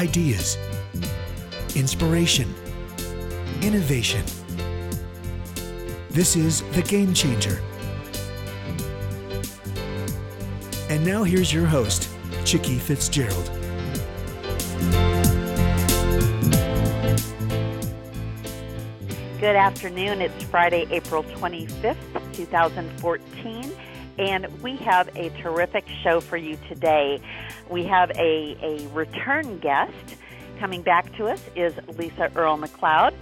ideas, inspiration, innovation. This is The Game Changer. And now here's your host, Chicky Fitzgerald. Good afternoon. It's Friday, April 25th, 2014, and we have a terrific show for you today. We have a, a return guest. Coming back to us is Lisa Earle McLeod,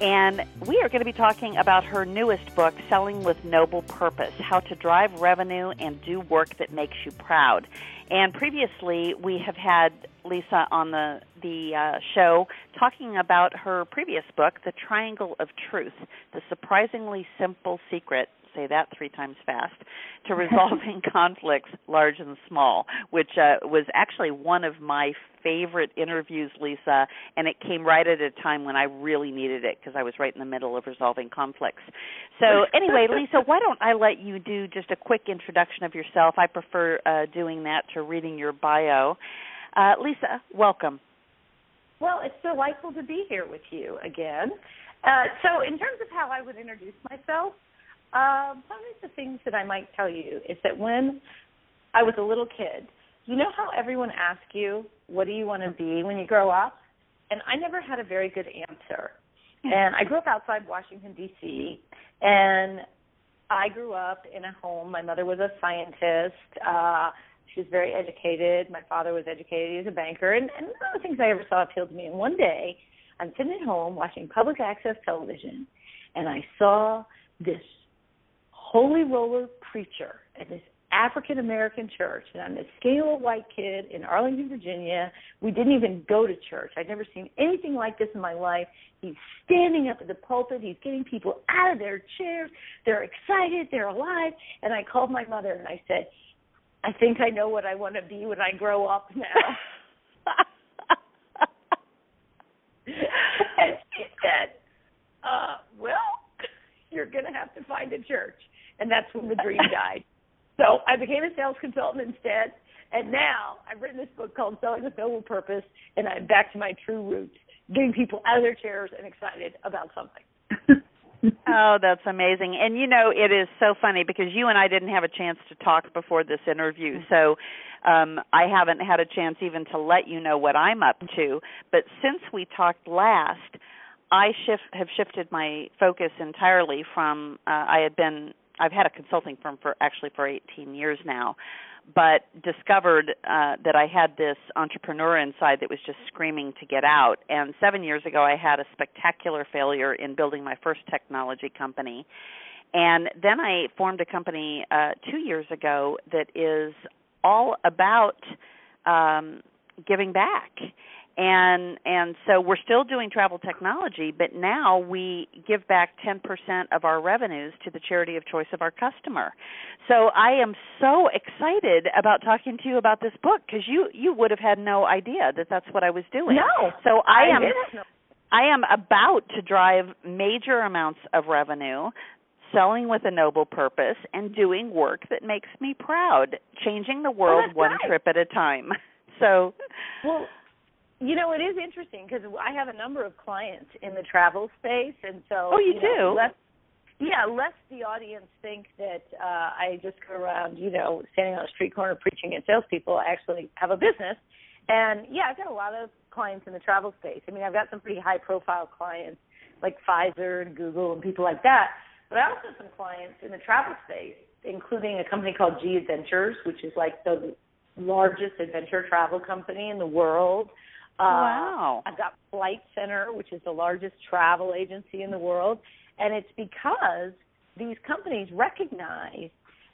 and we are going to be talking about her newest book, Selling with Noble Purpose How to Drive Revenue and Do Work That Makes You Proud. And previously, we have had Lisa on the the uh, show talking about her previous book, The Triangle of Truth: The Surprisingly Simple Secret. Say that three times fast to resolving conflicts, large and small, which uh, was actually one of my favorite interviews, Lisa, and it came right at a time when I really needed it because I was right in the middle of resolving conflicts. So, anyway, Lisa, why don't I let you do just a quick introduction of yourself? I prefer uh, doing that to reading your bio. Uh, Lisa, welcome. Well, it's delightful to be here with you again. Uh, so, in terms of how I would introduce myself, um, some of the things that I might tell you is that when I was a little kid, you know how everyone asks you, "What do you want to be when you grow up?" And I never had a very good answer. And I grew up outside Washington D.C. and I grew up in a home. My mother was a scientist. Uh, she was very educated. My father was educated. He was a banker. And, and none of the things I ever saw appealed to me. And one day, I'm sitting at home watching public access television, and I saw this holy roller preacher at this African American church, and I'm this skinny little white kid in Arlington, Virginia. We didn't even go to church. I'd never seen anything like this in my life. He's standing up at the pulpit. He's getting people out of their chairs. They're excited. They're alive. And I called my mother and I said, I think I know what I want to be when I grow up now. and she said, uh, well, you're going to have to find a church. And that's when the dream died. So I became a sales consultant instead. And now I've written this book called Selling with Noble Purpose, and I'm back to my true roots, getting people out of their chairs and excited about something. oh, that's amazing. And you know, it is so funny because you and I didn't have a chance to talk before this interview. So um I haven't had a chance even to let you know what I'm up to. But since we talked last, I shift have shifted my focus entirely from uh, I had been I've had a consulting firm for actually for 18 years now, but discovered uh, that I had this entrepreneur inside that was just screaming to get out. And seven years ago, I had a spectacular failure in building my first technology company. And then I formed a company uh, two years ago that is all about um, giving back and and so we're still doing travel technology but now we give back 10% of our revenues to the charity of choice of our customer so i am so excited about talking to you about this book because you you would have had no idea that that's what i was doing no so i, I am didn't. i am about to drive major amounts of revenue selling with a noble purpose and doing work that makes me proud changing the world well, one right. trip at a time so well you know, it is interesting because I have a number of clients in the travel space, and so oh, you, you do. Know, lest, yeah, lest the audience think that uh, I just go around, you know, standing on a street corner preaching at salespeople. I actually have a business, and yeah, I've got a lot of clients in the travel space. I mean, I've got some pretty high-profile clients like Pfizer and Google and people like that. But I also have some clients in the travel space, including a company called G Adventures, which is like the largest adventure travel company in the world. Uh, wow. I've got Flight Centre, which is the largest travel agency in the world, and it's because these companies recognize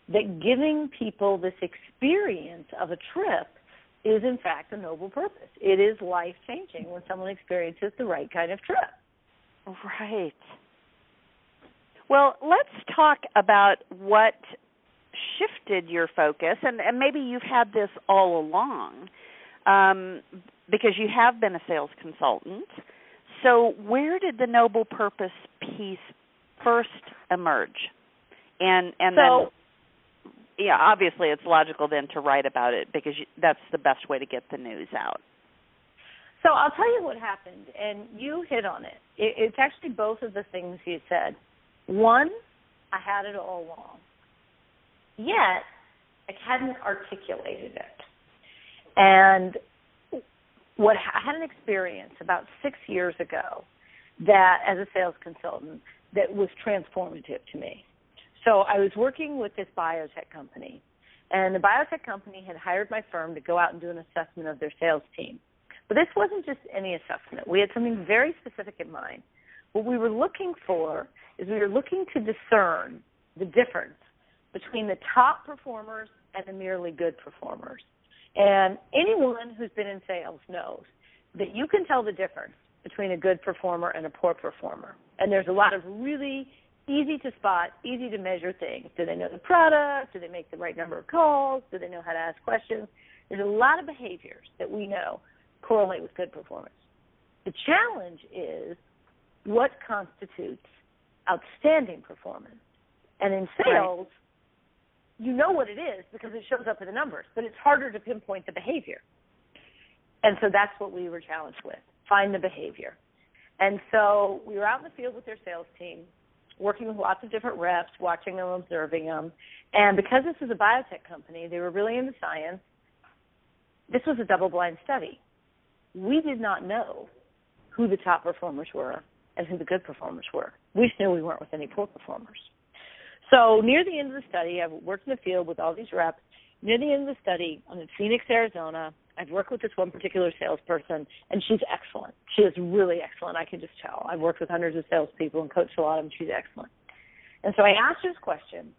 that giving people this experience of a trip is in fact a noble purpose. It is life changing when someone experiences the right kind of trip. Right. Well, let's talk about what shifted your focus, and, and maybe you've had this all along, um, because you have been a sales consultant. So, where did the noble purpose piece first emerge? And and so, then yeah, obviously it's logical then to write about it because you, that's the best way to get the news out. So I'll tell you what happened, and you hit on it. it. It's actually both of the things you said. One, I had it all along, yet I hadn't articulated it. And what I had an experience about six years ago that, as a sales consultant, that was transformative to me. So I was working with this biotech company, and the biotech company had hired my firm to go out and do an assessment of their sales team. But this wasn't just any assessment. We had something very specific in mind. What we were looking for is we were looking to discern the difference between the top performers and the merely good performers. And anyone who's been in sales knows that you can tell the difference between a good performer and a poor performer. And there's a lot of really easy to spot, easy to measure things. Do they know the product? Do they make the right number of calls? Do they know how to ask questions? There's a lot of behaviors that we know correlate with good performance. The challenge is what constitutes outstanding performance. And in sales, right. You know what it is because it shows up in the numbers, but it's harder to pinpoint the behavior. And so that's what we were challenged with find the behavior. And so we were out in the field with their sales team, working with lots of different reps, watching them, observing them. And because this was a biotech company, they were really into science. This was a double blind study. We did not know who the top performers were and who the good performers were. We just knew we weren't with any poor performers. So near the end of the study, I've worked in the field with all these reps. Near the end of the study, I'm in Phoenix, Arizona. I've worked with this one particular salesperson, and she's excellent. She is really excellent. I can just tell. I've worked with hundreds of salespeople and coached a lot of them. She's excellent. And so I asked her this question.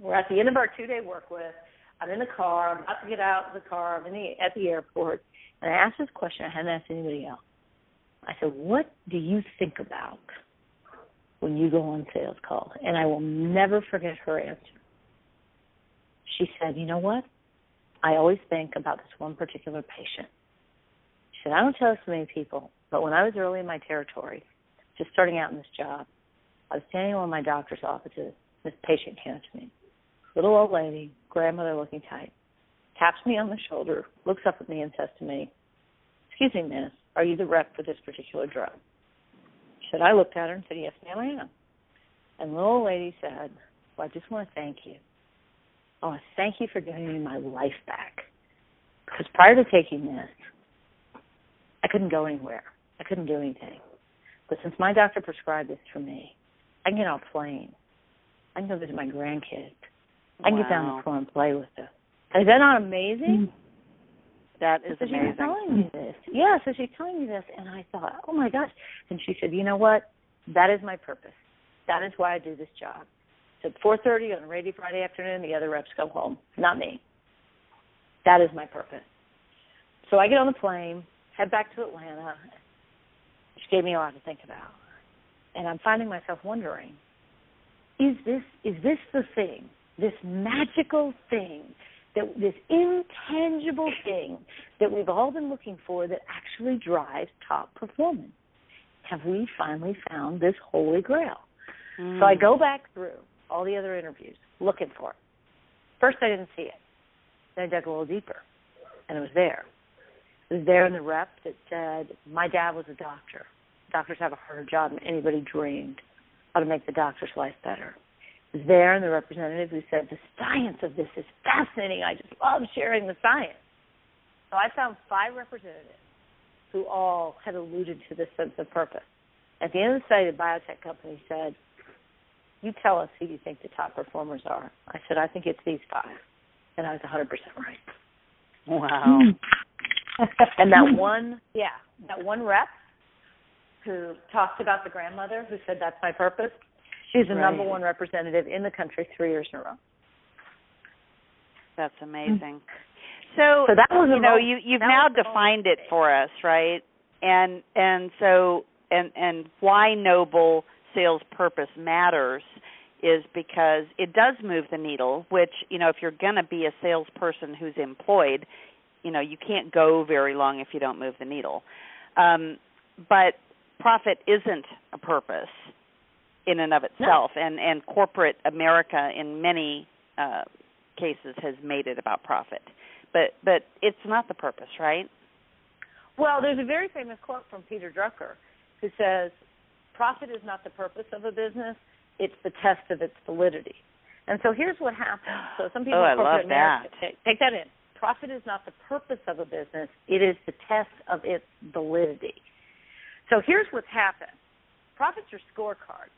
We're at the end of our two-day work with. I'm in the car. I'm about to get out of the car. I'm in the, at the airport, and I asked this question. I hadn't asked anybody else. I said, "What do you think about when you go on sales calls?" And I will never forget her answer. She said, "You know what? I always think about this one particular patient. She said, I don't tell to many people, but when I was early in my territory, just starting out in this job, I was standing in one of my doctor's offices. This patient came up to me. Little old lady, grandmother looking type, taps me on the shoulder, looks up at me and says to me, Excuse me, miss, are you the rep for this particular drug? Said, I looked at her and said, Yes, ma'am, I am. And the little old lady said, Well, I just want to thank you Oh, thank you for giving me my life back. Because prior to taking this, I couldn't go anywhere. I couldn't do anything. But since my doctor prescribed this for me, I can get on a plane. I can go visit my grandkids. I can wow. get down the floor and play with them. Is that not amazing? Mm-hmm. That is so amazing. She's telling me this. Yeah, so she's telling me this, and I thought, oh my gosh. And she said, you know what? That is my purpose. That is why I do this job. At 4:30 on a rainy Friday afternoon, the other reps go home, not me. That is my purpose. So I get on the plane, head back to Atlanta. Which gave me a lot to think about, and I'm finding myself wondering: Is this is this the thing, this magical thing, that this intangible thing that we've all been looking for that actually drives top performance? Have we finally found this holy grail? Mm. So I go back through all the other interviews, looking for it. First, I didn't see it. Then I dug a little deeper, and it was there. It was there in the rep that said, "My dad was a doctor. Doctors have a harder job than anybody dreamed. How to make the doctor's life better." Was there and the representative who said, "The science of this is fascinating. I just love sharing the science." So I found five representatives who all had alluded to this sense of purpose. At the end of the study, the biotech company said, you tell us who you think the top performers are. I said, I think it's these five. And I was 100% right. Wow. and that one, yeah, that one rep who talked about the grandmother who said, that's my purpose, she's the right. number one representative in the country three years in a row. That's amazing. So, so that was you know you you've now defined it for us, right? And and so and and why noble sales purpose matters is because it does move the needle which you know if you're going to be a salesperson who's employed you know you can't go very long if you don't move the needle um, but profit isn't a purpose in and of itself no. and and corporate america in many uh, cases has made it about profit but but it's not the purpose right Well, there's a very famous quote from Peter Drucker who says, "Profit is not the purpose of a business; it's the test of its validity." And so here's what happens. So some people oh, corporate America that. take, take that in. Profit is not the purpose of a business; it is the test of its validity. So here's what's happened: profits are scorecards.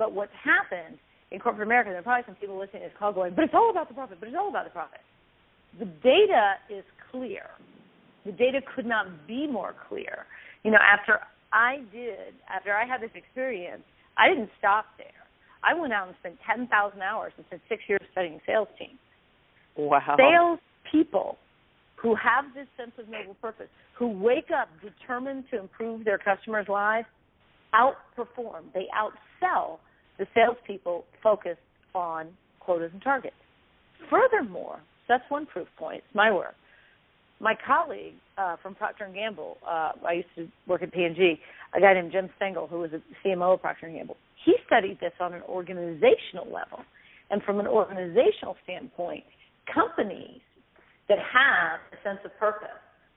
But what's happened in corporate America, there are probably some people listening to this call going, "But it's all about the profit. But it's all about the profit." The data is clear. The data could not be more clear. You know, after I did, after I had this experience, I didn't stop there. I went out and spent 10,000 hours and spent six years studying sales teams. Wow. Sales people who have this sense of noble purpose, who wake up determined to improve their customers' lives, outperform. They outsell the salespeople focused on quotas and targets. Furthermore, that's one proof point. It's my work. My colleague uh, from Procter and Gamble, uh, I used to work at P&G, a guy named Jim Stengel, who was a CMO of Procter and Gamble. He studied this on an organizational level, and from an organizational standpoint, companies that have a sense of purpose,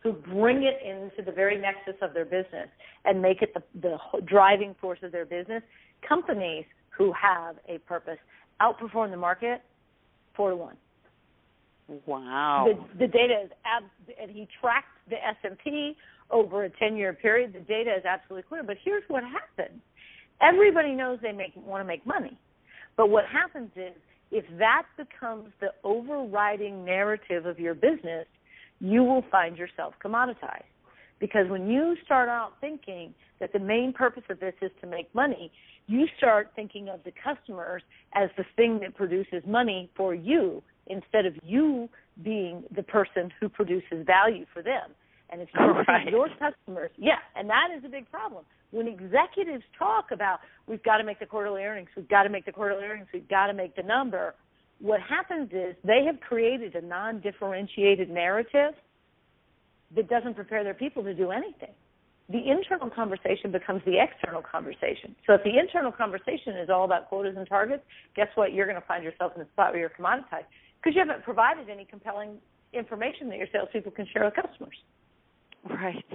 who bring it into the very nexus of their business and make it the, the driving force of their business, companies who have a purpose outperform the market four to one. Wow. The, the data is ab- and he tracked the S and P over a ten year period. The data is absolutely clear. But here's what happens: everybody knows they make want to make money, but what happens is if that becomes the overriding narrative of your business, you will find yourself commoditized. Because when you start out thinking that the main purpose of this is to make money, you start thinking of the customers as the thing that produces money for you instead of you being the person who produces value for them. And if you right. your customers, yeah, and that is a big problem. When executives talk about we've got to make the quarterly earnings, we've got to make the quarterly earnings, we've got to make the number, what happens is they have created a non-differentiated narrative that doesn't prepare their people to do anything. The internal conversation becomes the external conversation. So if the internal conversation is all about quotas and targets, guess what? You're going to find yourself in a spot where you're commoditized because you haven't provided any compelling information that your salespeople can share with customers. Right.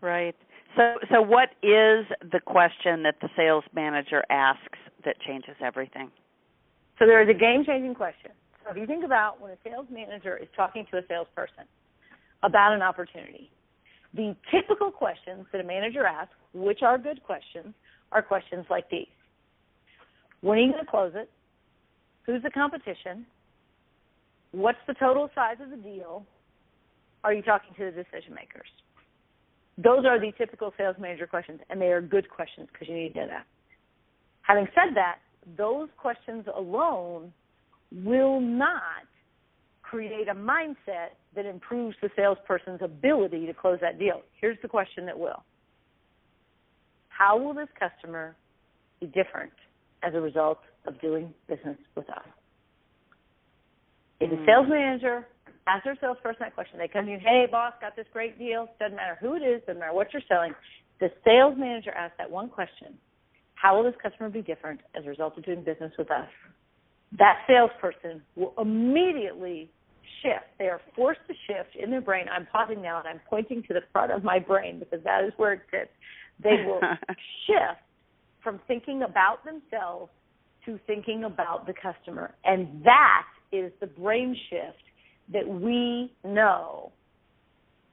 Right. So so what is the question that the sales manager asks that changes everything? So there is a game changing question. So if you think about when a sales manager is talking to a salesperson about an opportunity, the typical questions that a manager asks, which are good questions, are questions like these. When are you going to close it? Who's the competition? What's the total size of the deal? Are you talking to the decision makers? Those are the typical sales manager questions, and they are good questions because you need to know that. Having said that, those questions alone will not create a mindset that improves the salesperson's ability to close that deal. Here's the question that will How will this customer be different as a result of doing business with us? If the hmm. sales manager asks their salesperson that question, they come to you, hey, boss, got this great deal. Doesn't matter who it is, doesn't matter what you're selling. The sales manager asks that one question How will this customer be different as a result of doing business with us? That salesperson will immediately shift. They are forced to shift in their brain. I'm pausing now and I'm pointing to the front of my brain because that is where it sits. They will shift from thinking about themselves to thinking about the customer. And that is the brain shift that we know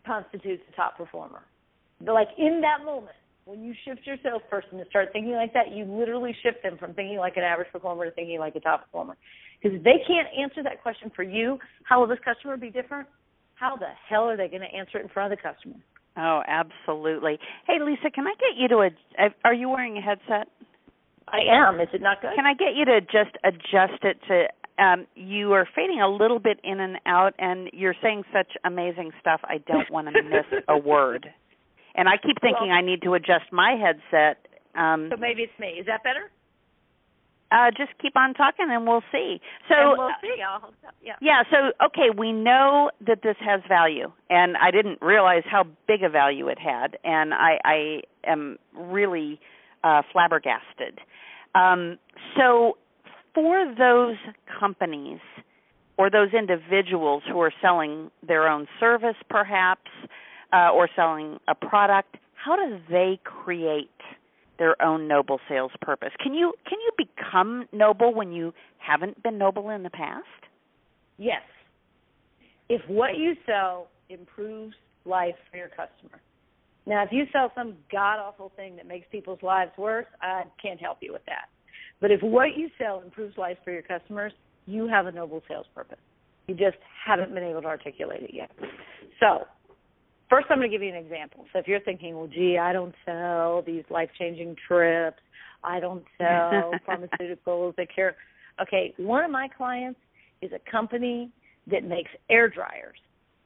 constitutes a top performer. But like in that moment, when you shift your salesperson to start thinking like that, you literally shift them from thinking like an average performer to thinking like a top performer. Because if they can't answer that question for you, how will this customer be different? How the hell are they going to answer it in front of the customer? Oh, absolutely. Hey, Lisa, can I get you to a? Are you wearing a headset? I am. Is it not good? Can I get you to just adjust it to? Um, you are fading a little bit in and out, and you're saying such amazing stuff. I don't want to miss a word. And I keep thinking Well- I need to adjust my headset. Um, so maybe it's me. Is that better? uh, just keep on talking, and we'll see. So and we'll see. I'll, yeah. Yeah, so okay, we know that this has value, and I didn't realize how big a value it had, and I, I am really uh, flabbergasted. Um, so, for those companies or those individuals who are selling their own service, perhaps, uh, or selling a product, how do they create their own noble sales purpose? Can you can you become noble when you haven't been noble in the past? Yes. If what you sell improves life for your customer. Now, if you sell some god awful thing that makes people's lives worse, I can't help you with that. But if what you sell improves life for your customers, you have a noble sales purpose. You just haven't been able to articulate it yet. So, first I'm going to give you an example. So if you're thinking, well, gee, I don't sell these life-changing trips. I don't sell pharmaceuticals that care. Okay, one of my clients is a company that makes air dryers.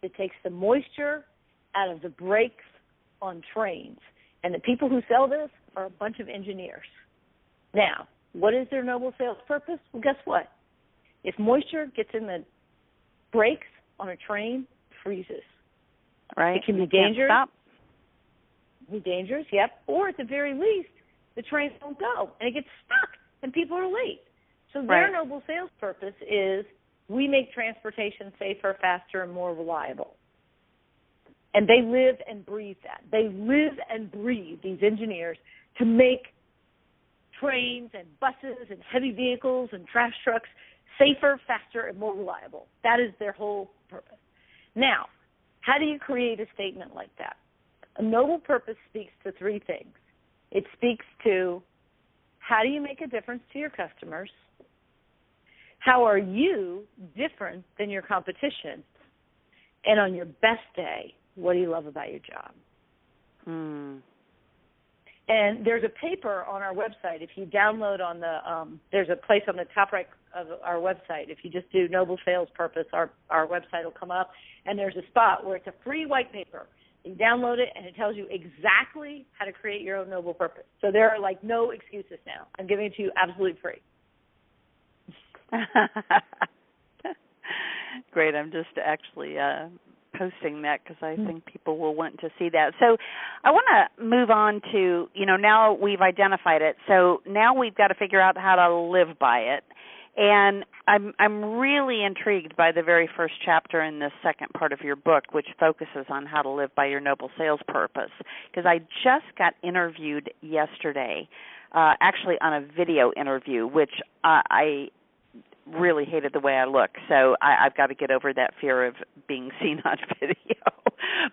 It takes the moisture out of the brakes on trains. And the people who sell this are a bunch of engineers. Now, what is their noble sales purpose? Well, guess what? If moisture gets in the brakes on a train, freezes. Right. It can be dangerous. Be dangerous, yep. Or at the very least, the trains don't go and it gets stuck and people are late. So their right. noble sales purpose is we make transportation safer, faster, and more reliable. And they live and breathe that. They live and breathe, these engineers, to make trains and buses and heavy vehicles and trash trucks safer, faster, and more reliable. That is their whole purpose. Now, how do you create a statement like that? A noble purpose speaks to three things. It speaks to how do you make a difference to your customers? How are you different than your competition? And on your best day, what do you love about your job? Hmm. And there's a paper on our website. If you download on the, um, there's a place on the top right of our website. If you just do Noble Sales Purpose, our our website will come up, and there's a spot where it's a free white paper. You download it, and it tells you exactly how to create your own noble purpose. So there are like no excuses now. I'm giving it to you absolutely free. Great. I'm just actually uh, posting that because I hmm. think people will want to see that. So I want to move on to, you know, now we've identified it. So now we've got to figure out how to live by it. And I'm I'm really intrigued by the very first chapter in this second part of your book, which focuses on how to live by your noble sales purpose. Because I just got interviewed yesterday, uh, actually on a video interview, which uh, I really hated the way I look, so I, I've got to get over that fear of being seen on video.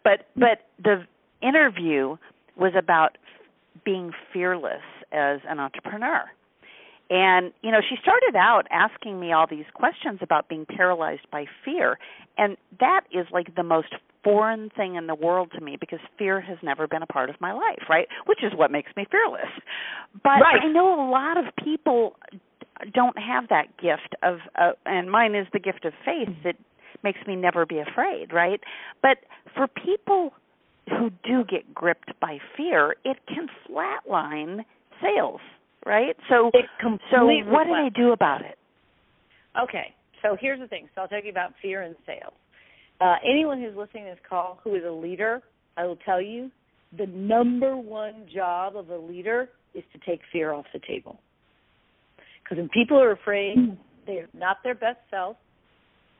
but but the interview was about being fearless as an entrepreneur. And you know, she started out asking me all these questions about being paralyzed by fear, and that is like the most foreign thing in the world to me because fear has never been a part of my life, right? Which is what makes me fearless. But right. I know a lot of people don't have that gift of uh, and mine is the gift of faith that makes me never be afraid right but for people who do get gripped by fear it can flatline sales right so so what do they do about it okay so here's the thing so i'll tell you about fear and sales uh, anyone who's listening to this call who is a leader i will tell you the number one job of a leader is to take fear off the table because when people are afraid, mm. they're not their best self.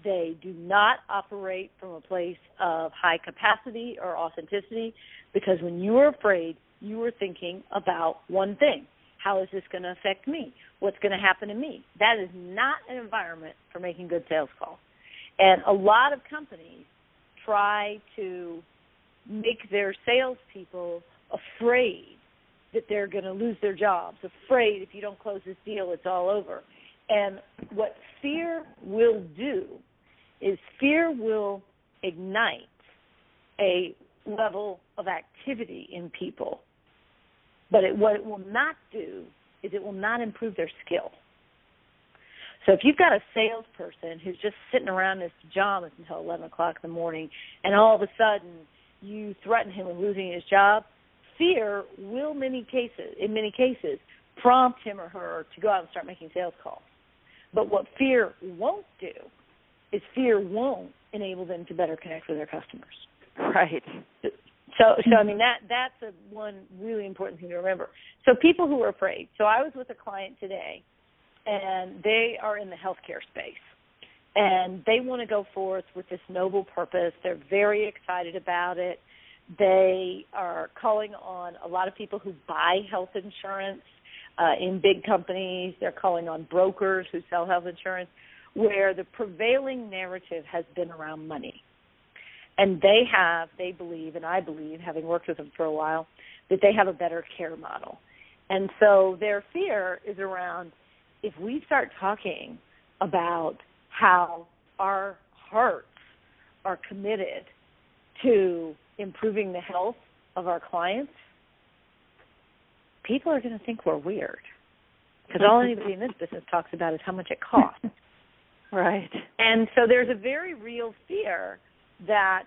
They do not operate from a place of high capacity or authenticity because when you are afraid, you are thinking about one thing. How is this going to affect me? What's going to happen to me? That is not an environment for making good sales calls. And a lot of companies try to make their salespeople afraid that they're going to lose their jobs, afraid if you don't close this deal, it's all over. And what fear will do is fear will ignite a level of activity in people. But it, what it will not do is it will not improve their skill. So if you've got a salesperson who's just sitting around in his pajamas until 11 o'clock in the morning, and all of a sudden you threaten him with losing his job, fear will many cases in many cases prompt him or her to go out and start making sales calls. But what fear won't do is fear won't enable them to better connect with their customers. Right. So so I mean that that's a one really important thing to remember. So people who are afraid. So I was with a client today and they are in the healthcare space. and they want to go forth with this noble purpose. They're very excited about it. They are calling on a lot of people who buy health insurance uh, in big companies. They're calling on brokers who sell health insurance, where the prevailing narrative has been around money. And they have, they believe, and I believe, having worked with them for a while, that they have a better care model. And so their fear is around if we start talking about how our hearts are committed to improving the health of our clients, people are going to think we're weird. Because all anybody in this business talks about is how much it costs. Right. And so there's a very real fear that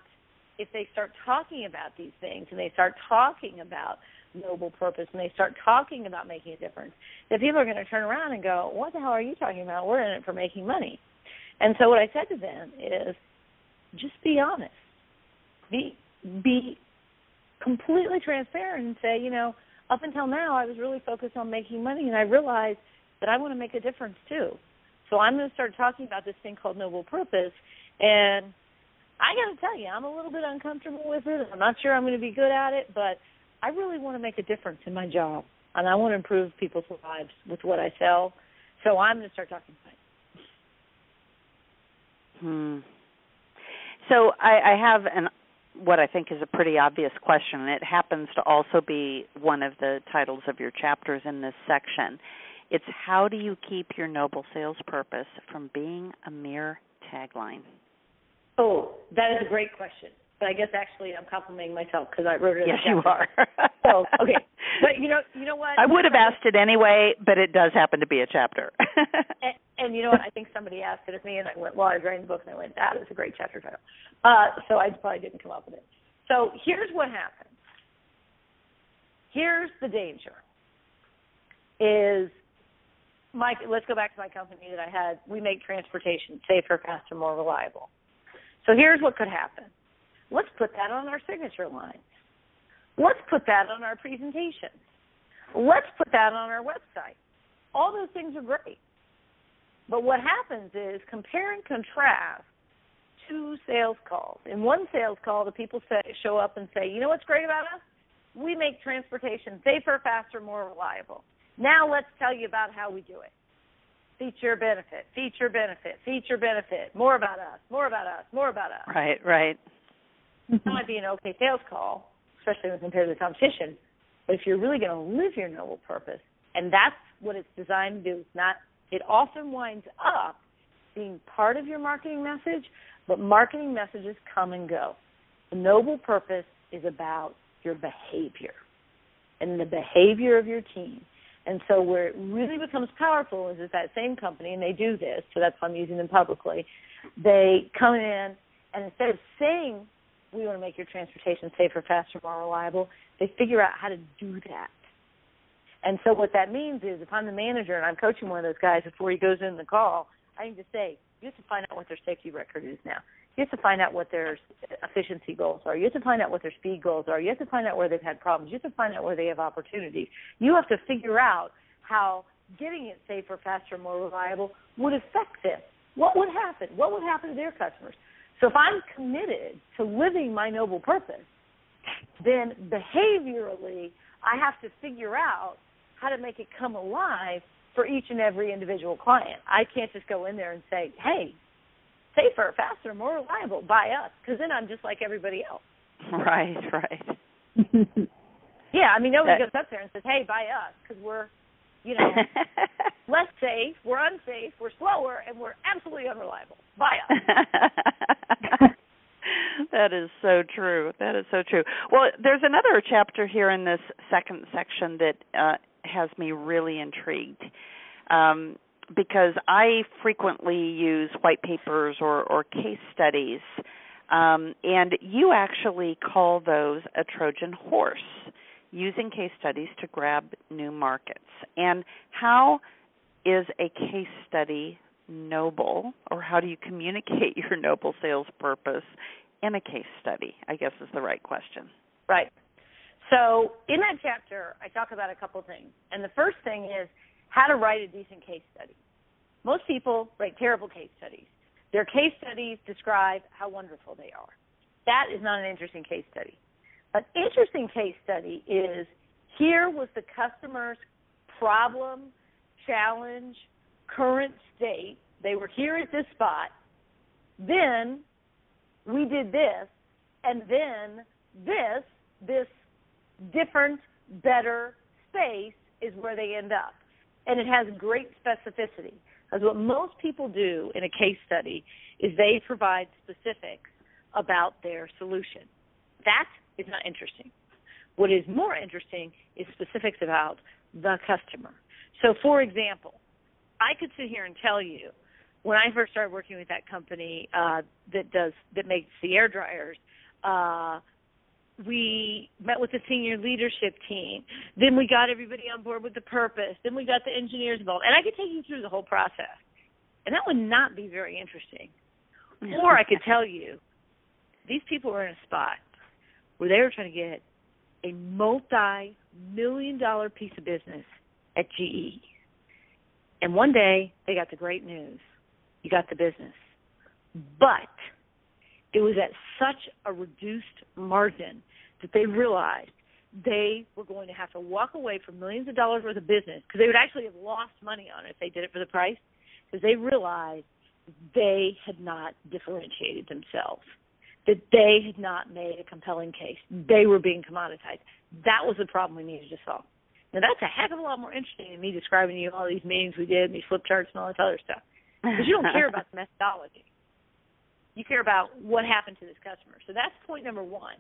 if they start talking about these things and they start talking about noble purpose and they start talking about making a difference, that people are going to turn around and go, What the hell are you talking about? We're in it for making money. And so what I said to them is just be honest. Be be completely transparent and say, you know, up until now I was really focused on making money and I realized that I want to make a difference too. So I'm going to start talking about this thing called noble purpose and I got to tell you, I'm a little bit uncomfortable with it. I'm not sure I'm going to be good at it, but I really want to make a difference in my job and I want to improve people's lives with what I sell. So I'm going to start talking it. Hmm. So I, I have an what I think is a pretty obvious question, and it happens to also be one of the titles of your chapters in this section. It's how do you keep your noble sales purpose from being a mere tagline? Oh, that is a great question but I guess actually I'm complimenting myself because I wrote it. Yes, you are. so okay, but you know, you know what? I would have asked it anyway, but it does happen to be a chapter. and, and you know what? I think somebody asked it of me, and I went, "Well, I was writing the book, and I went, that is a great chapter title." Uh, so I probably didn't come up with it. So here's what happens. Here's the danger. Is Mike? Let's go back to my company that I had. We make transportation safer, faster, more reliable. So here's what could happen Let's put that on our signature lines. Let's put that on our presentations. Let's put that on our website. All those things are great. But what happens is compare and contrast two sales calls. In one sales call, the people say, show up and say, you know what's great about us? We make transportation safer, faster, more reliable. Now let's tell you about how we do it. Feature benefit, feature benefit, feature benefit, more about us, more about us, more about us. Right, right. That might be an okay sales call, especially when compared to the competition. But if you're really going to live your noble purpose, and that's what it's designed to do, it's not. It often winds up being part of your marketing message, but marketing messages come and go. The noble purpose is about your behavior and the behavior of your team. And so where it really becomes powerful is that that same company, and they do this, so that's why I'm using them publicly, they come in and instead of saying we want to make your transportation safer, faster, more reliable. They figure out how to do that. And so what that means is if I'm the manager and I'm coaching one of those guys before he goes in the call, I need to say, you have to find out what their safety record is now. You have to find out what their efficiency goals are. You have to find out what their speed goals are. You have to find out where they've had problems. You have to find out where they have opportunities. You have to figure out how getting it safer, faster, more reliable would affect them. What would happen? What would happen to their customers? So if I'm committed to living my noble purpose, then behaviorally I have to figure out how to make it come alive for each and every individual client. I can't just go in there and say, "Hey, safer, faster, more reliable, buy us," because then I'm just like everybody else. Right, right. yeah, I mean nobody that, goes up there and says, "Hey, buy us," because we're, you know, less safe, we're unsafe, we're slower, and we're absolutely unreliable. Buy us. that is so true. That is so true. Well, there's another chapter here in this second section that uh, has me really intrigued. Um, because I frequently use white papers or, or case studies, um, and you actually call those a Trojan horse, using case studies to grab new markets. And how is a case study noble, or how do you communicate your noble sales purpose in a case study? I guess is the right question. Right. So in that chapter, I talk about a couple things, and the first thing is how to write a decent case study. Most people write terrible case studies Their case studies describe how wonderful they are. That is not an interesting case study. An interesting case study is here was the customer's problem, challenge, current state. They were here at this spot. Then we did this, and then this, this different, better space is where they end up. And it has great specificity. Because what most people do in a case study is they provide specifics about their solution. That is not interesting. What is more interesting is specifics about the customer. So, for example, I could sit here and tell you when I first started working with that company uh, that does that makes the air dryers. Uh, we met with the senior leadership team. Then we got everybody on board with the purpose. Then we got the engineers involved. And I could take you through the whole process. And that would not be very interesting. Or I could tell you these people were in a spot where they were trying to get a multi million dollar piece of business at GE. And one day they got the great news. You got the business. But it was at such a reduced margin that they realized they were going to have to walk away from millions of dollars worth of business because they would actually have lost money on it if they did it for the price because they realized they had not differentiated themselves that they had not made a compelling case. They were being commoditized. That was the problem we needed to solve. Now that's a heck of a lot more interesting than me describing to you all these meetings we did and these flip charts and all this other stuff because you don't care about the methodology you care about what happened to this customer. So that's point number one,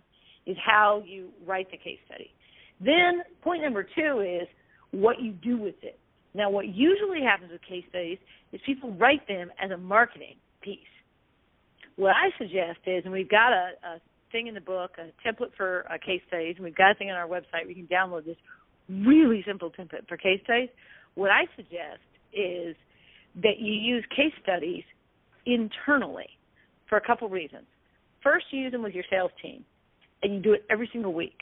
is how you write the case study. Then point number two is what you do with it. Now, what usually happens with case studies is people write them as a marketing piece. What I suggest is, and we've got a, a thing in the book, a template for uh, case studies, and we've got a thing on our website. We can download this really simple template for case studies. What I suggest is that you use case studies internally for a couple reasons. First, you use them with your sales team, and you do it every single week,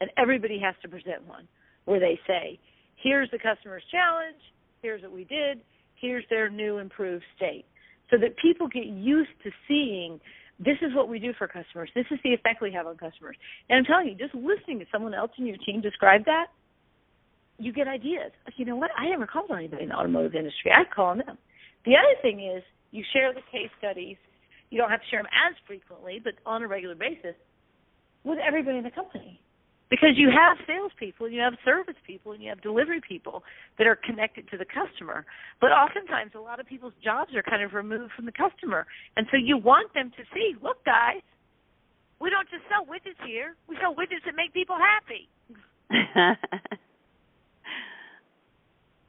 and everybody has to present one where they say, "Here's the customer's challenge. Here's what we did. Here's their new improved state," so that people get used to seeing this is what we do for customers. This is the effect we have on customers. And I'm telling you, just listening to someone else in your team describe that, you get ideas. You know what? I never called anybody in the automotive industry. I call them. The other thing is you share the case studies you don't have to share them as frequently, but on a regular basis with everybody in the company. Because you have salespeople, and you have service people, and you have delivery people that are connected to the customer. But oftentimes, a lot of people's jobs are kind of removed from the customer, and so you want them to see, look, guys, we don't just sell widgets here; we sell widgets that make people happy.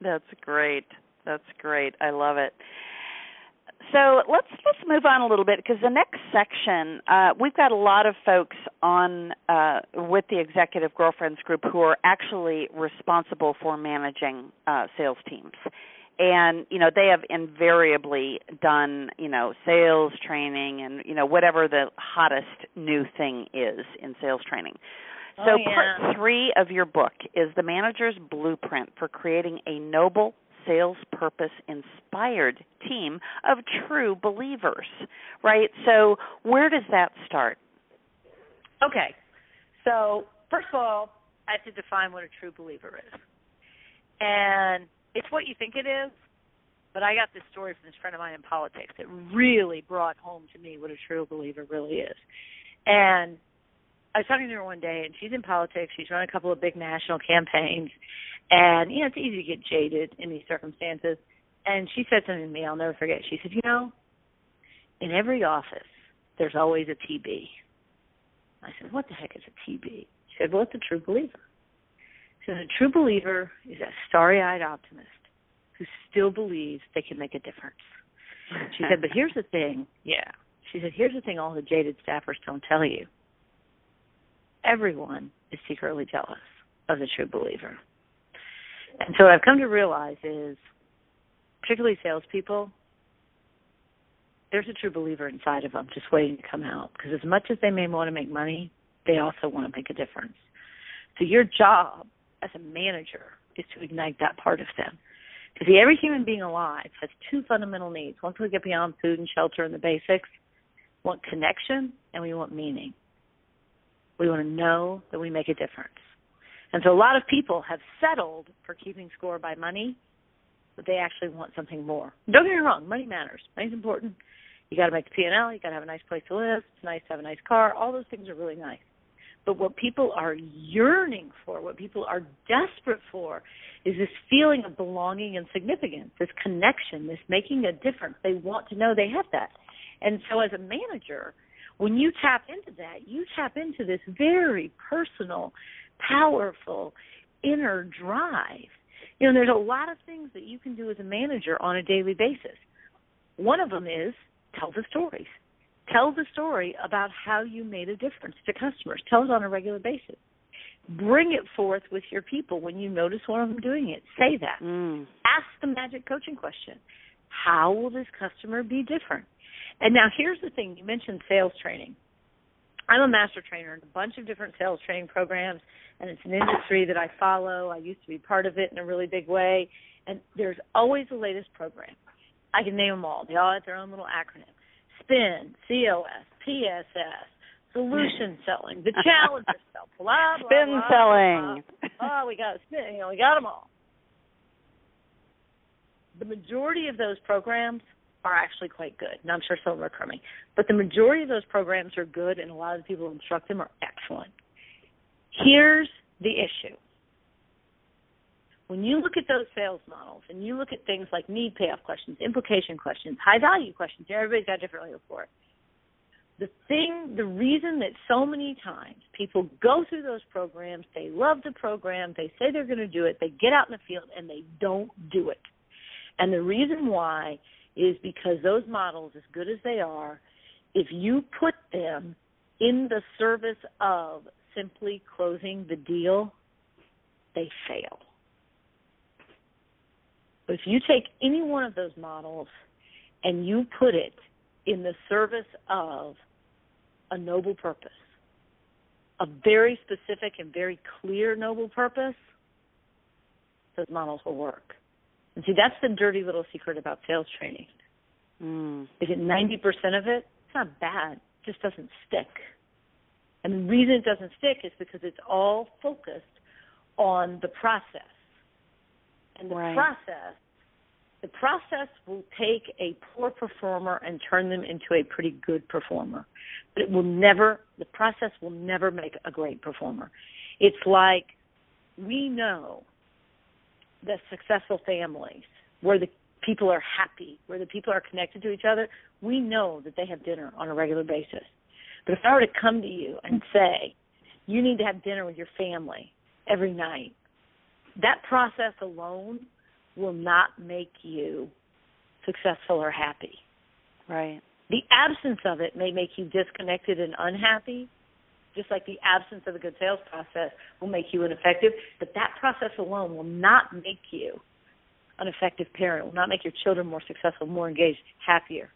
That's great. That's great. I love it. So let's let's move on a little bit because the next section uh, we've got a lot of folks on uh, with the executive girlfriends group who are actually responsible for managing uh, sales teams, and you know they have invariably done you know sales training and you know whatever the hottest new thing is in sales training. So oh, yeah. part three of your book is the manager's blueprint for creating a noble sales purpose inspired team of true believers, right? So, where does that start? Okay. So, first of all, I have to define what a true believer is. And it's what you think it is, but I got this story from this friend of mine in politics that really brought home to me what a true believer really is. And I was talking to her one day, and she's in politics. She's run a couple of big national campaigns, and you know it's easy to get jaded in these circumstances. And she said something to me I'll never forget. She said, "You know, in every office, there's always a TB." I said, "What the heck is a TB?" She said, "Well, it's a true believer." She said, "A true believer is a starry-eyed optimist who still believes they can make a difference." She said, "But here's the thing." Yeah. She said, "Here's the thing: all the jaded staffers don't tell you." everyone is secretly jealous of the true believer. And so what I've come to realize is, particularly salespeople, there's a true believer inside of them just waiting to come out. Because as much as they may want to make money, they also want to make a difference. So your job as a manager is to ignite that part of them. Because every human being alive has two fundamental needs. Once we get beyond food and shelter and the basics, we want connection and we want meaning. We want to know that we make a difference. And so a lot of people have settled for keeping score by money, but they actually want something more. Don't get me wrong, money matters. Money's important. You got to make the P&L. You got to have a nice place to live. It's nice to have a nice car. All those things are really nice. But what people are yearning for, what people are desperate for, is this feeling of belonging and significance, this connection, this making a difference. They want to know they have that. And so as a manager, when you tap into that, you tap into this very personal, powerful inner drive. You know, there's a lot of things that you can do as a manager on a daily basis. One of them is tell the stories. Tell the story about how you made a difference to customers. Tell it on a regular basis. Bring it forth with your people when you notice one of them doing it. Say that. Mm. Ask the magic coaching question. How will this customer be different? And now here's the thing you mentioned sales training. I'm a master trainer in a bunch of different sales training programs, and it's an industry that I follow. I used to be part of it in a really big way, and there's always the latest program. I can name them all. They all have their own little acronym. SPIN, COS, PSS, solution selling, the challenger sell, blah blah. Spin blah, selling. Blah. Oh, we got spin. You know, we got them all. The majority of those programs are actually quite good. And I'm sure some are crummy. But the majority of those programs are good, and a lot of the people who instruct them are excellent. Here's the issue. When you look at those sales models and you look at things like need payoff questions, implication questions, high value questions, everybody's got a different label for it. The thing, the reason that so many times people go through those programs, they love the program, they say they're going to do it, they get out in the field and they don't do it. And the reason why is because those models, as good as they are, if you put them in the service of simply closing the deal, they fail. But if you take any one of those models and you put it in the service of a noble purpose, a very specific and very clear noble purpose, those models will work. And see, that's the dirty little secret about sales training. Mm. Is it 90% of it? It's not bad. It just doesn't stick. And the reason it doesn't stick is because it's all focused on the process. And the right. process, the process will take a poor performer and turn them into a pretty good performer. But it will never, the process will never make a great performer. It's like we know that successful families where the people are happy, where the people are connected to each other, we know that they have dinner on a regular basis. But if I were to come to you and say, you need to have dinner with your family every night, that process alone will not make you successful or happy. Right. The absence of it may make you disconnected and unhappy, just like the absence of a good sales process will make you ineffective. But that process alone will not make you an effective parent, will not make your children more successful, more engaged, happier.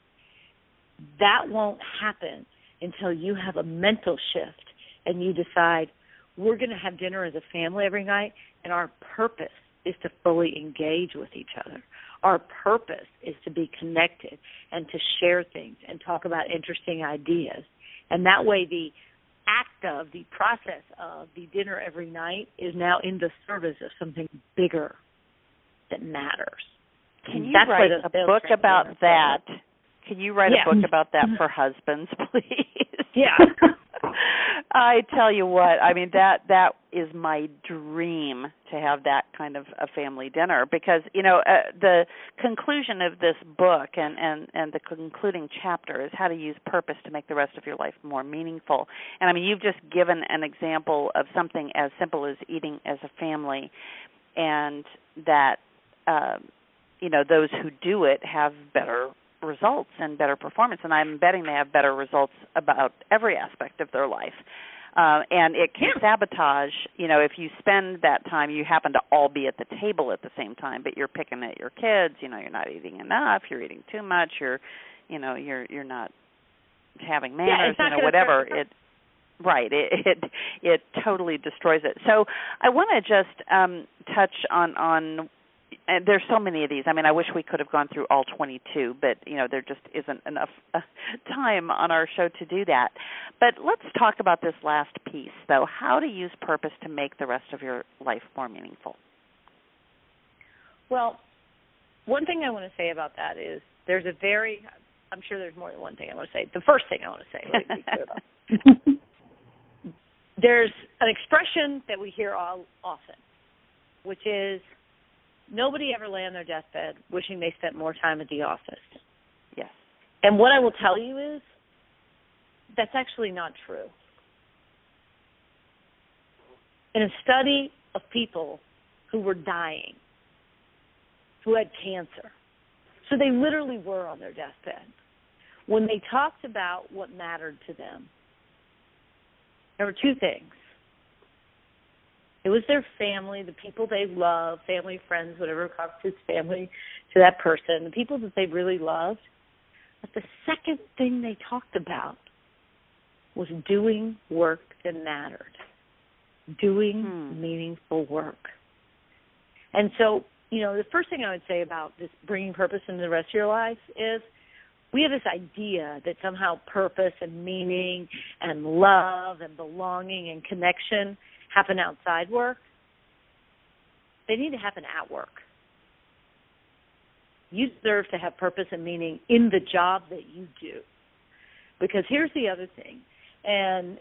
That won't happen until you have a mental shift and you decide we're going to have dinner as a family every night and our purpose is to fully engage with each other. Our purpose is to be connected and to share things and talk about interesting ideas. And that way the act of, the process of the dinner every night is now in the service of something bigger that matters. Can you That's write a book about that? Can you write Yeah. a book about that mm-hmm. for husbands, please? Yeah. I tell you what, I mean that that is my dream to have that kind of a family dinner because you know uh, the conclusion of this book and and and the concluding chapter is how to use purpose to make the rest of your life more meaningful. And I mean you've just given an example of something as simple as eating as a family and that um you know those who do it have better results and better performance and i'm betting they have better results about every aspect of their life. Uh, and it can sabotage you know if you spend that time you happen to all be at the table at the same time but you're picking at your kids you know you're not eating enough you're eating too much you're you know you're you're not having manners not you know whatever it right it it it totally destroys it. So i want to just um touch on on and there's so many of these. I mean, I wish we could have gone through all 22, but you know, there just isn't enough uh, time on our show to do that. But let's talk about this last piece, though. How to use purpose to make the rest of your life more meaningful. Well, one thing I want to say about that is there's a very I'm sure there's more than one thing I want to say. The first thing I want to say, let me be clear about. there's an expression that we hear all often, which is nobody ever lay on their deathbed wishing they spent more time at the office. Yes. And what I will tell you is that's actually not true. In a study of people who were dying, who had cancer, so they literally were on their deathbed. When they talked about what mattered to them, there were two things. It was their family, the people they love, family, friends, whatever constitutes family to that person, the people that they really loved. But the second thing they talked about was doing work that mattered, doing hmm. meaningful work. And so, you know, the first thing I would say about this bringing purpose into the rest of your life is we have this idea that somehow purpose and meaning and love and belonging and connection happen outside work. They need to happen at work. You deserve to have purpose and meaning in the job that you do. Because here's the other thing, and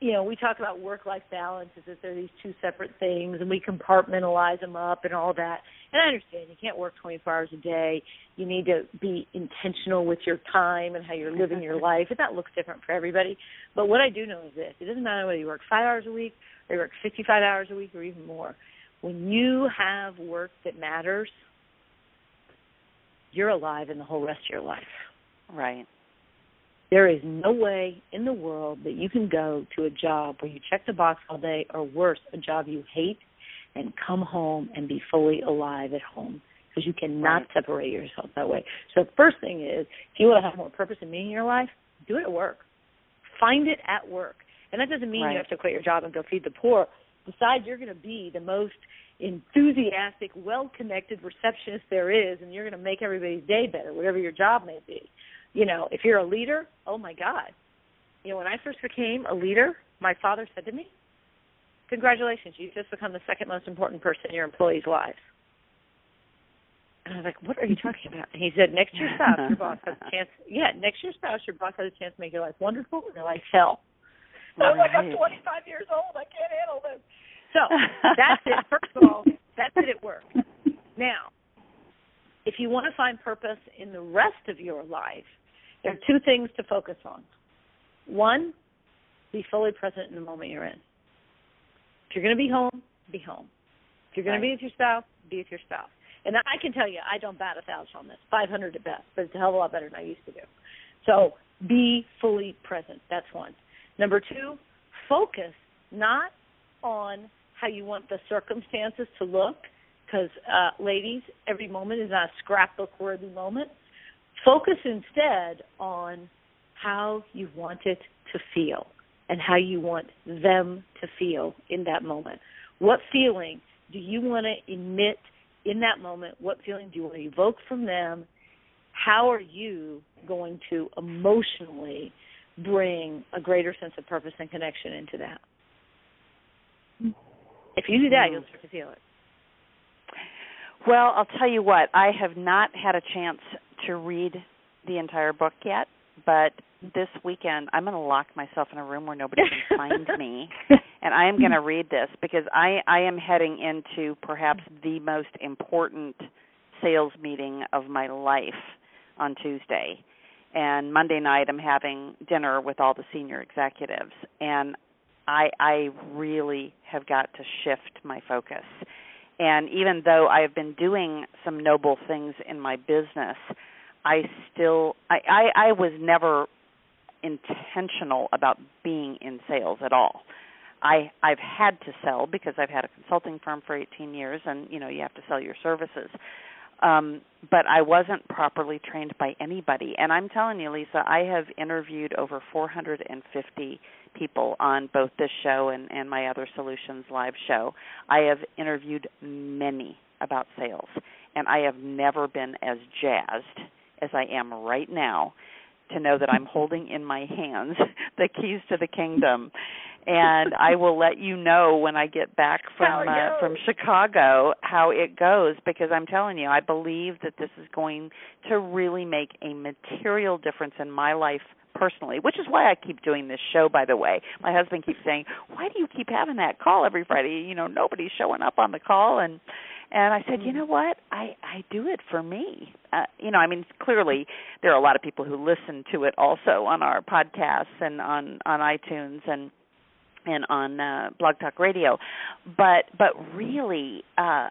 you know, we talk about work life balance as if they're these two separate things and we compartmentalize them up and all that. And I understand you can't work 24 hours a day. You need to be intentional with your time and how you're living your life. And that looks different for everybody. But what I do know is this it doesn't matter whether you work five hours a week or you work 55 hours a week or even more. When you have work that matters, you're alive in the whole rest of your life. Right. There is no way in the world that you can go to a job where you check the box all day, or worse, a job you hate, and come home and be fully alive at home because you cannot right. separate yourself that way. So the first thing is, if you want to have more purpose and meaning in your life, do it at work. Find it at work. And that doesn't mean right. you have to quit your job and go feed the poor. Besides, you're going to be the most enthusiastic, well-connected receptionist there is, and you're going to make everybody's day better, whatever your job may be you know, if you're a leader, oh my God. You know, when I first became a leader, my father said to me, Congratulations, you've just become the second most important person in your employees' lives. And I was like, What are you talking about? And he said, Next your spouse, your boss has a chance yeah, next your spouse, your boss has a chance to make your life wonderful or your life hell. And I was like, I'm twenty five years old, I can't handle this. So that's it. First of all, that's it at work. Now, if you want to find purpose in the rest of your life, there are two things to focus on. One, be fully present in the moment you're in. If you're going to be home, be home. If you're going right. to be with your spouse, be with your spouse. And I can tell you, I don't bat a thousand on this, 500 at best, but it's a hell of a lot better than I used to do. So be fully present. That's one. Number two, focus not on how you want the circumstances to look, because uh, ladies, every moment is not a scrapbook worthy moment. Focus instead on how you want it to feel and how you want them to feel in that moment. What feeling do you want to emit in that moment? What feeling do you want to evoke from them? How are you going to emotionally bring a greater sense of purpose and connection into that? If you do that, you'll start to feel it. Well, I'll tell you what, I have not had a chance to read the entire book yet, but this weekend I'm going to lock myself in a room where nobody can find me and I am going to read this because I I am heading into perhaps the most important sales meeting of my life on Tuesday. And Monday night I'm having dinner with all the senior executives and I I really have got to shift my focus. And even though I have been doing some noble things in my business, I still I, I I was never intentional about being in sales at all. I I've had to sell because I've had a consulting firm for 18 years and you know you have to sell your services. Um but I wasn't properly trained by anybody and I'm telling you Lisa I have interviewed over 450 people on both this show and and my other solutions live show. I have interviewed many about sales. And I have never been as jazzed as I am right now to know that I'm holding in my hands the keys to the kingdom. And I will let you know when I get back from uh, from Chicago how it goes because I'm telling you I believe that this is going to really make a material difference in my life personally, which is why I keep doing this show by the way. My husband keeps saying, "Why do you keep having that call every Friday? You know, nobody's showing up on the call." And and I said, you know what? I I do it for me. Uh, you know, I mean, clearly there are a lot of people who listen to it also on our podcasts and on on iTunes and and on uh, Blog Talk Radio. But but really, uh,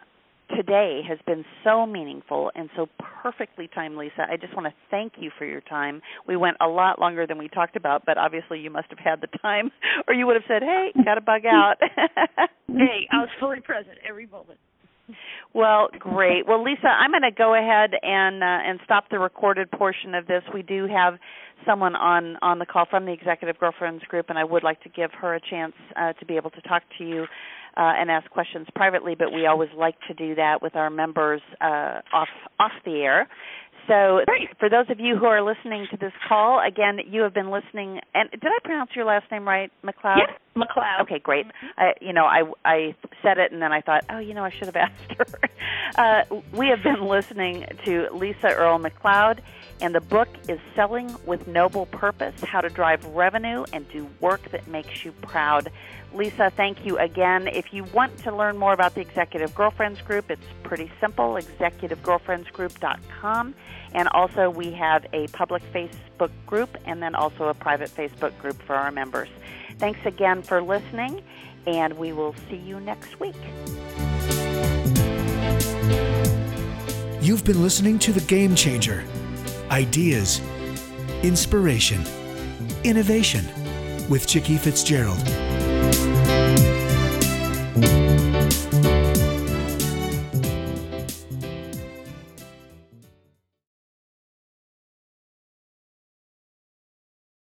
today has been so meaningful and so perfectly timed, Lisa. I just want to thank you for your time. We went a lot longer than we talked about, but obviously you must have had the time, or you would have said, "Hey, got to bug out." hey, I was fully present every moment. Well, great. Well, Lisa, I'm going to go ahead and uh, and stop the recorded portion of this. We do have someone on on the call from the Executive Girlfriends Group, and I would like to give her a chance uh, to be able to talk to you uh, and ask questions privately. But we always like to do that with our members uh, off off the air. So, for those of you who are listening to this call, again, you have been listening. And did I pronounce your last name right, McLeod? Yes, McLeod. Okay, great. I, you know, I I said it, and then I thought, oh, you know, I should have asked her. Uh, we have been listening to Lisa Earle McLeod, and the book is Selling with Noble Purpose: How to Drive Revenue and Do Work That Makes You Proud. Lisa, thank you again. If you want to learn more about the Executive Girlfriends Group, it's pretty simple executivegirlfriendsgroup.com. And also, we have a public Facebook group and then also a private Facebook group for our members. Thanks again for listening, and we will see you next week. You've been listening to The Game Changer Ideas, Inspiration, Innovation with Chicke Fitzgerald.